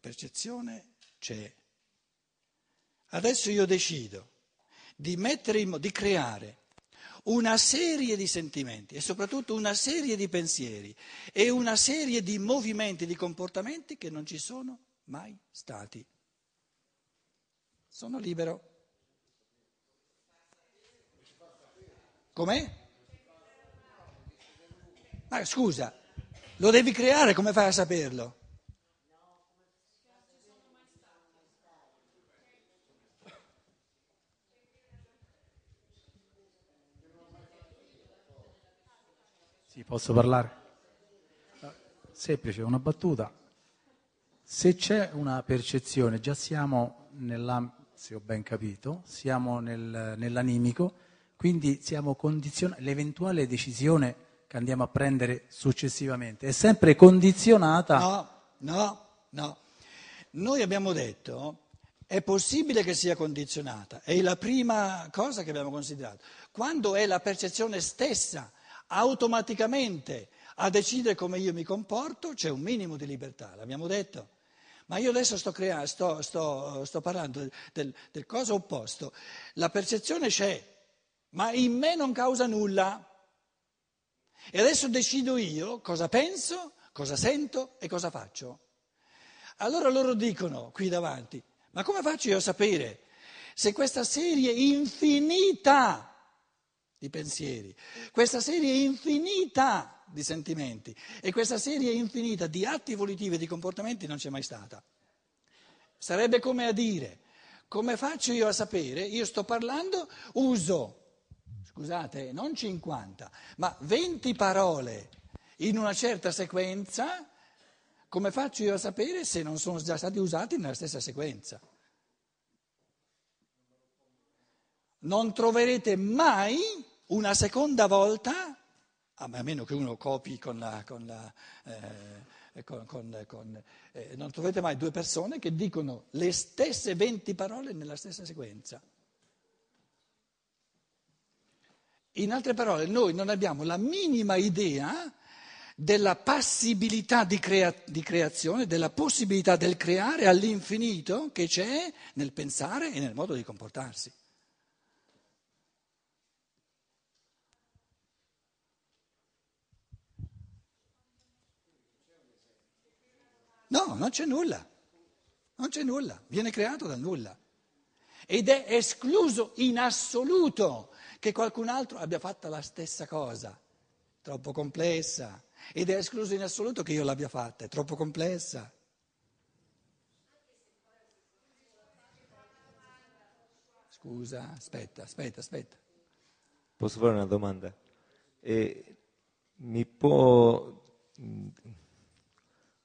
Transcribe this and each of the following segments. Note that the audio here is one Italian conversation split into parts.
percezione c'è. Adesso io decido di in di creare una serie di sentimenti e soprattutto una serie di pensieri e una serie di movimenti, di comportamenti che non ci sono mai stati. Sono libero. Com'è? Ma scusa, lo devi creare, come fai a saperlo? Sì, posso parlare? Semplice, una battuta. Se c'è una percezione, già siamo nella, se ho ben capito, siamo nel, nell'animico, quindi siamo condizionati, l'eventuale decisione che andiamo a prendere successivamente è sempre condizionata. No, no, no. Noi abbiamo detto è possibile che sia condizionata, è la prima cosa che abbiamo considerato. Quando è la percezione stessa automaticamente a decidere come io mi comporto, c'è un minimo di libertà, l'abbiamo detto. Ma io adesso sto, creando, sto, sto, sto parlando del, del cosa opposto. La percezione c'è, ma in me non causa nulla. E adesso decido io cosa penso, cosa sento e cosa faccio. Allora loro dicono qui davanti, ma come faccio io a sapere se questa serie infinita di pensieri, questa serie infinita di sentimenti e questa serie infinita di atti volitivi e di comportamenti non c'è mai stata. Sarebbe come a dire, come faccio io a sapere? Io sto parlando, uso, scusate, non 50, ma 20 parole in una certa sequenza, come faccio io a sapere se non sono già stati usati nella stessa sequenza? Non troverete mai una seconda volta, a meno che uno copi con la... Con la eh, con, con, con, eh, non trovate mai due persone che dicono le stesse 20 parole nella stessa sequenza. In altre parole, noi non abbiamo la minima idea della passibilità di, crea- di, creazione, della possibilità del creare all'infinito che c'è nel pensare e nel modo di comportarsi. No, non c'è nulla, non c'è nulla, viene creato dal nulla. Ed è escluso in assoluto che qualcun altro abbia fatto la stessa cosa, troppo complessa. Ed è escluso in assoluto che io l'abbia fatta, è troppo complessa. Scusa, aspetta, aspetta, aspetta. Posso fare una domanda? Eh, mi può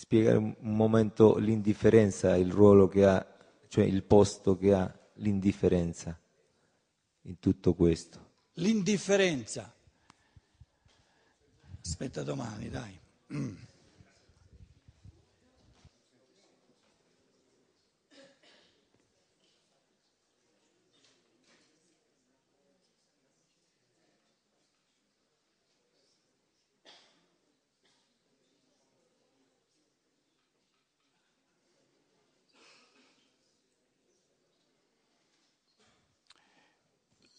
spiegare un momento l'indifferenza, il ruolo che ha, cioè il posto che ha l'indifferenza in tutto questo? L'indifferenza. Aspetta domani, dai.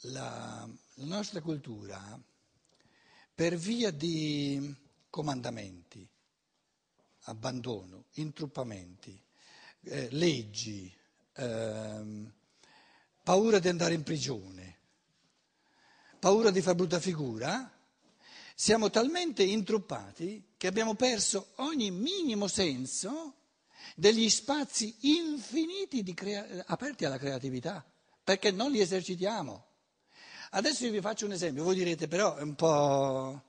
La, la nostra cultura, per via di comandamenti, abbandono, intruppamenti, eh, leggi, eh, paura di andare in prigione, paura di far brutta figura, siamo talmente intruppati che abbiamo perso ogni minimo senso degli spazi infiniti crea- aperti alla creatività, perché non li esercitiamo. Adesso io vi faccio un esempio, voi direte però è un po'...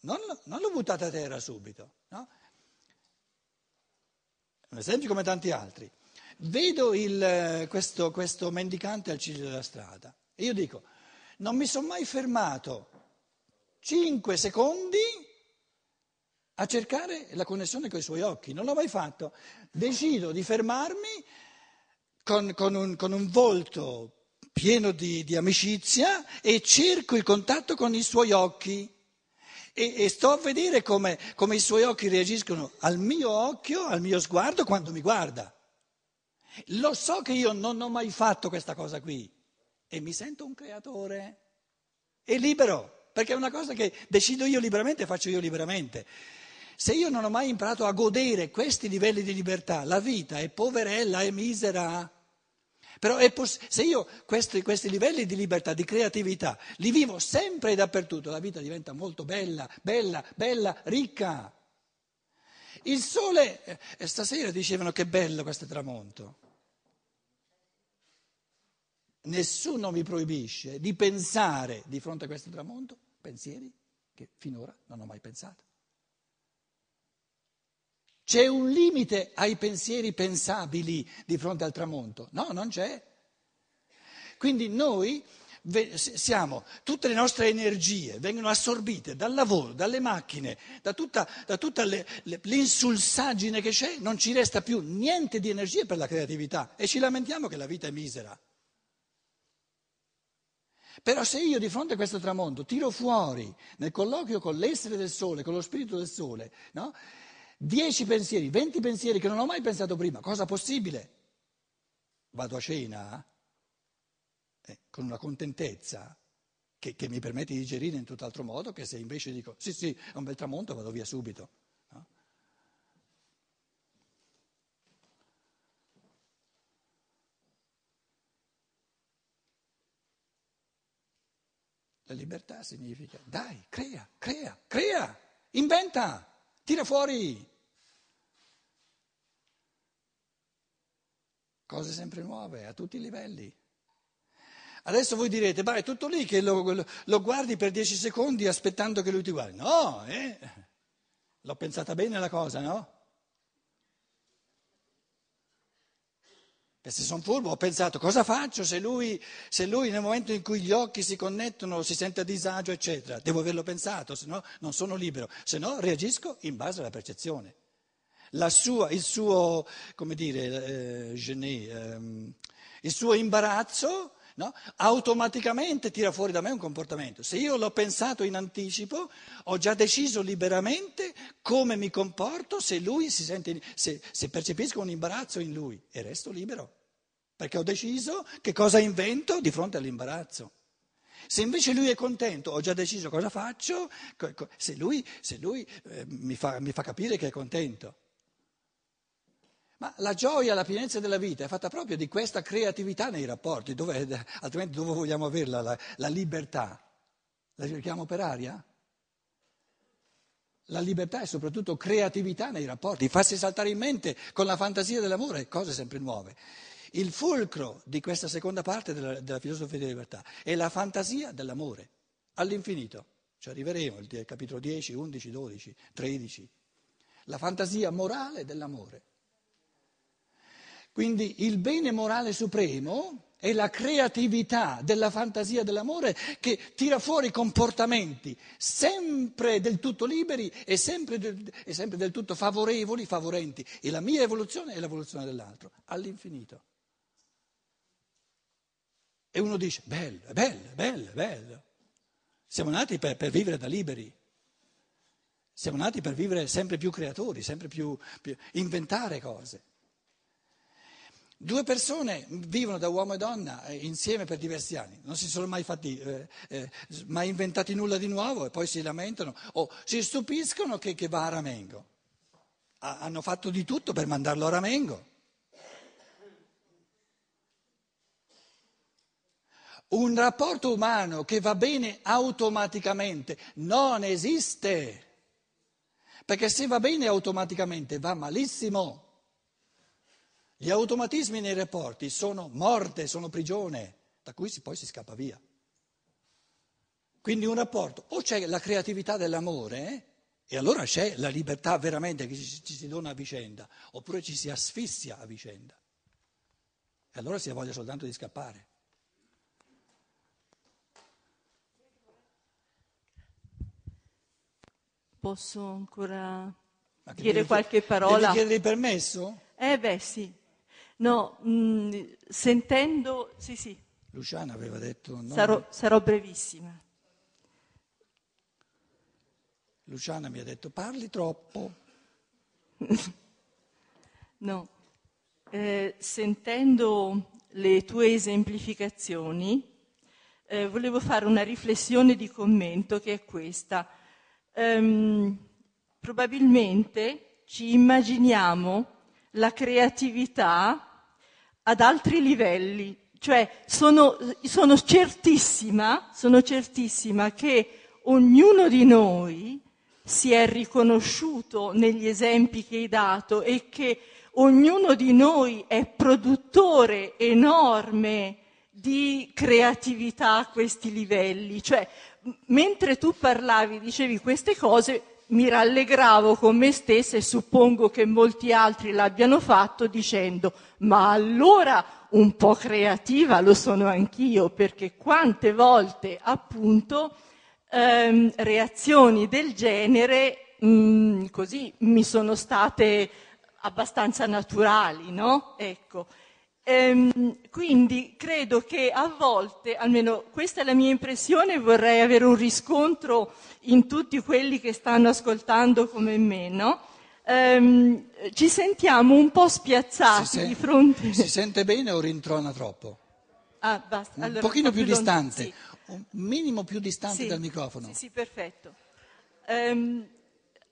Non, non lo buttate a terra subito, no? Un esempio come tanti altri. Vedo il, questo, questo mendicante al ciglio della strada e io dico, non mi sono mai fermato cinque secondi a cercare la connessione con i suoi occhi, non l'ho mai fatto. Decido di fermarmi con, con, un, con un, volto pieno di, di amicizia e cerco il contatto con i suoi occhi. E, e sto a vedere come, come i suoi occhi reagiscono al mio occhio, al mio sguardo quando mi guarda. Lo so che io non ho mai fatto questa cosa qui e mi sento un creatore e libero, perché è una cosa che decido io liberamente e faccio io liberamente. Se io non ho mai imparato a godere questi livelli di libertà, la vita è poverella e misera. Però poss- se io questi, questi, livelli di libertà, di creatività, li vivo sempre e dappertutto, la vita diventa molto bella, bella, bella, ricca. Il sole, eh, stasera dicevano che bello questo tramonto. Nessuno mi proibisce di pensare di fronte a questo tramonto pensieri che finora non ho mai pensato. C'è un limite ai pensieri pensabili di fronte al tramonto? No, non c'è. Quindi noi siamo, tutte le nostre energie vengono assorbite dal lavoro, dalle macchine, da tutta, da tutta le, le, l'insulsaggine che c'è, non ci resta più niente di energia per la creatività e ci lamentiamo che la vita è misera. Però se io di fronte a questo tramonto tiro fuori nel colloquio con l'essere del sole, con lo spirito del sole, no? Dieci pensieri, venti pensieri che non ho mai pensato prima, cosa possibile? Vado a cena eh, con una contentezza che, che, mi permette di digerire in tutt'altro modo che se invece dico sì sì è un bel tramonto vado via subito. No? La libertà significa dai, crea, crea, crea, inventa. Tira fuori cose sempre nuove a tutti i livelli. Adesso voi direte, ma è tutto lì che lo, lo, lo guardi per dieci secondi aspettando che lui ti guardi. No, eh? l'ho pensata bene la cosa, no? E se sono furbo ho pensato cosa faccio se lui, se lui, nel momento in cui gli occhi si connettono si sente a disagio, eccetera. Devo averlo pensato, se no non sono libero, se no reagisco in base alla percezione. Sua, il suo, come dire, eh, genet, ehm, il suo imbarazzo no? automaticamente tira fuori da me un comportamento. Se io l'ho pensato in anticipo, ho già deciso liberamente come mi comporto se lui si sente, se, se percepisco un imbarazzo in lui e resto libero perché ho deciso che cosa invento di fronte all'imbarazzo. Se invece lui è contento, ho già deciso cosa faccio, se lui, se lui eh, mi, fa, mi fa capire che è contento. Ma la gioia, la pienezza della vita è fatta proprio di questa creatività nei rapporti, dove, altrimenti dove vogliamo averla la, la libertà? La cerchiamo per aria? La libertà è soprattutto creatività nei rapporti, farsi saltare in mente con la fantasia dell'amore cose sempre nuove. Il fulcro di questa seconda parte della, della filosofia della libertà è la fantasia dell'amore, all'infinito. Ci arriveremo, il capitolo 10, 11, 12, 13. La fantasia morale dell'amore. Quindi il bene morale supremo è la creatività della fantasia dell'amore che tira fuori comportamenti sempre del tutto liberi e sempre e sempre del tutto favorevoli, favorenti. E la mia evoluzione è l'evoluzione dell'altro, all'infinito. E uno dice, bello, bello, bello, bello. Siamo nati per, per, vivere da liberi. Siamo nati per vivere sempre più creatori, sempre più, più inventare cose. Due persone vivono da uomo e donna eh, insieme per diversi anni, non si sono mai fatti, eh, eh, mai inventati nulla di nuovo e poi si lamentano o si stupiscono che, che va a Ramengo. Ha, hanno fatto di tutto per mandarlo a Ramengo. Un rapporto umano che va bene automaticamente non esiste, perché se va bene automaticamente va malissimo. Gli automatismi nei rapporti sono morte, sono prigione, da cui poi si scappa via. Quindi un rapporto, o c'è la creatività dell'amore, eh, e allora c'è la libertà veramente che ci, ci si dona a vicenda, oppure ci si asfissia a vicenda. E allora si ha voglia soltanto di scappare. Posso ancora dire qualche parola? Devi chiedere il permesso? Eh beh sì. No, mh, mm, sentendo... Sì, sì. Luciana aveva detto... No. Sarò, sarò brevissima. Luciana mi ha detto parli troppo. No, eh, sentendo le tue esemplificazioni, eh, volevo fare una riflessione di commento che è questa. Ehm, probabilmente ci immaginiamo la creatività ad altri livelli, cioè sono, sono certissima, sono certissima che ognuno di noi si è riconosciuto negli esempi che hai dato e che ognuno di noi è produttore enorme di creatività a questi livelli. Cioè, mentre tu parlavi, dicevi queste cose, mi rallegravo con me stessa e suppongo che molti altri l'abbiano fatto dicendo ma allora un po' creativa lo sono anch'io perché quante volte appunto ehm, reazioni del genere mh, mm, così mi sono state abbastanza naturali, no? Ecco. Ehm, quindi credo che a volte, almeno questa è la mia impressione, vorrei avere un riscontro in tutti quelli che stanno ascoltando come me, no? Ehm, ci sentiamo un po' spiazzati si di fronte. Si sente bene o rintrona troppo? Ah, basta. Un Allora, pochino sto più lon- distante, sì. un minimo più distante Sì, dal microfono. Sì, sì, perfetto. Ehm,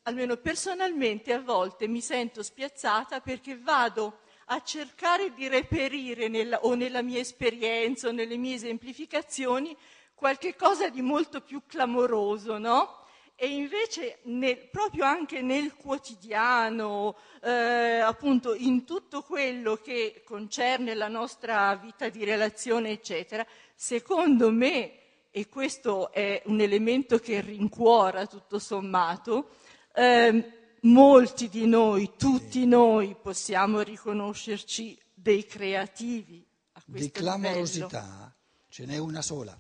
almeno personalmente a volte mi sento spiazzata perché vado a cercare di reperire nella- o nella mia esperienza o nelle mie esemplificazioni qualche cosa di molto più clamoroso, no? E invece nel- proprio anche nel quotidiano, eh, appunto in tutto quello che concerne la nostra vita di relazione, eccetera, secondo me, e questo è un elemento che rincuora tutto sommato, ehm, molti di noi, tutti noi possiamo riconoscerci dei creativi a questo Di livello. clamorosità ce n'è una sola.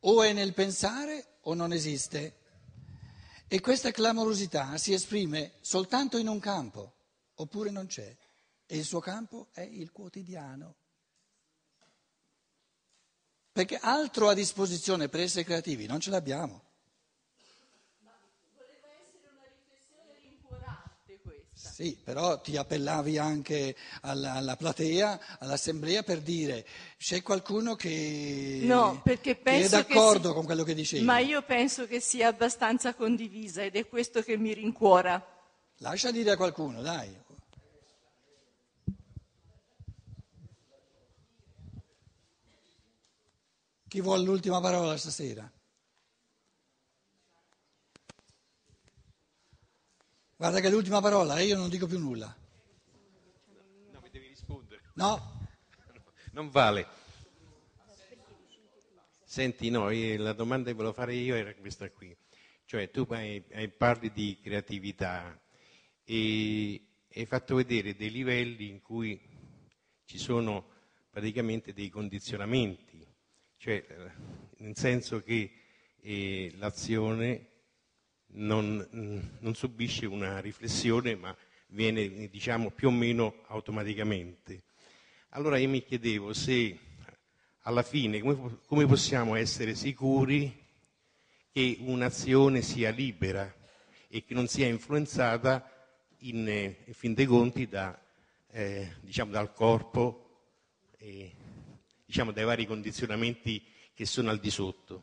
O è nel pensare o non esiste. E questa clamorosità si esprime soltanto in un campo, oppure non c'è. E il suo campo è il quotidiano. Perché altro a disposizione per essere creativi non ce l'abbiamo. Voleva essere una riflessione rincuorante questa. Sì, però ti appellavi anche alla, alla platea, all'assemblea per dire c'è qualcuno che, No, che è d'accordo che si- con quello che dicevi. Ma io penso che sia abbastanza condivisa ed è questo che mi rincuora. Lascia dire a qualcuno, dai. Chi vuole l'ultima parola stasera? Guarda che è l'ultima parola e io non dico più nulla. No, mi devi rispondere. No? Non vale. Senti, no, eh, la domanda che volevo fare io era questa qui. Cioè, tu hai- hai- parli di creatività e hai fatto vedere dei livelli in cui ci sono praticamente dei condizionamenti, cioè eh, nel senso che eh, l'azione non, mm, non subisce una riflessione, ma viene, diciamo, più o meno automaticamente. Allora io mi chiedevo se alla fine come, come possiamo essere sicuri che un'azione sia libera e che non sia influenzata in, in fin dei conti da, eh, diciamo, dal corpo e diciamo, dai vari condizionamenti che sono al di sotto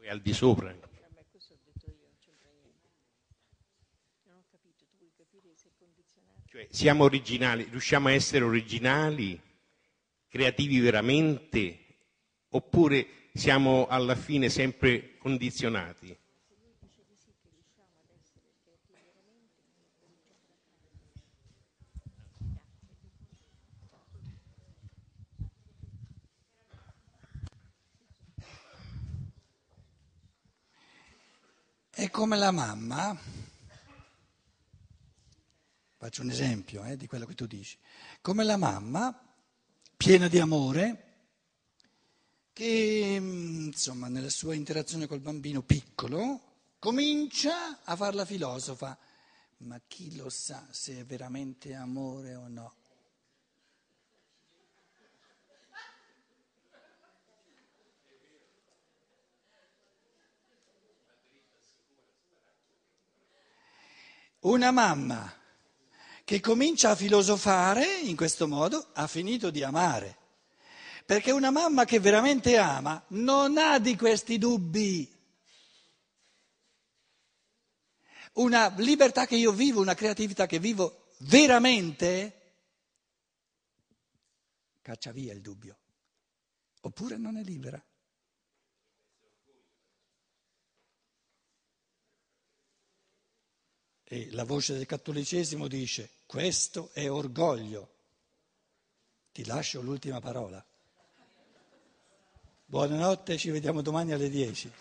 e al di sopra. Cioè, siamo originali, riusciamo a essere originali, creativi veramente, oppure siamo alla fine sempre condizionati? È come la mamma, faccio un esempio eh, di quello che tu dici, come la mamma, piena di amore, che mm, insomma nella sua interazione col bambino piccolo comincia a farla filosofa, ma chi lo sa se è veramente amore o no? Una mamma che comincia a filosofare in questo modo ha finito di amare. Perché una mamma che veramente ama non ha di questi dubbi. Una libertà che io vivo, una creatività che vivo veramente, caccia via il dubbio. Oppure non è libera. E la voce del cattolicesimo dice, questo è orgoglio. Ti lascio l'ultima parola. Buonanotte, ci vediamo domani alle 10.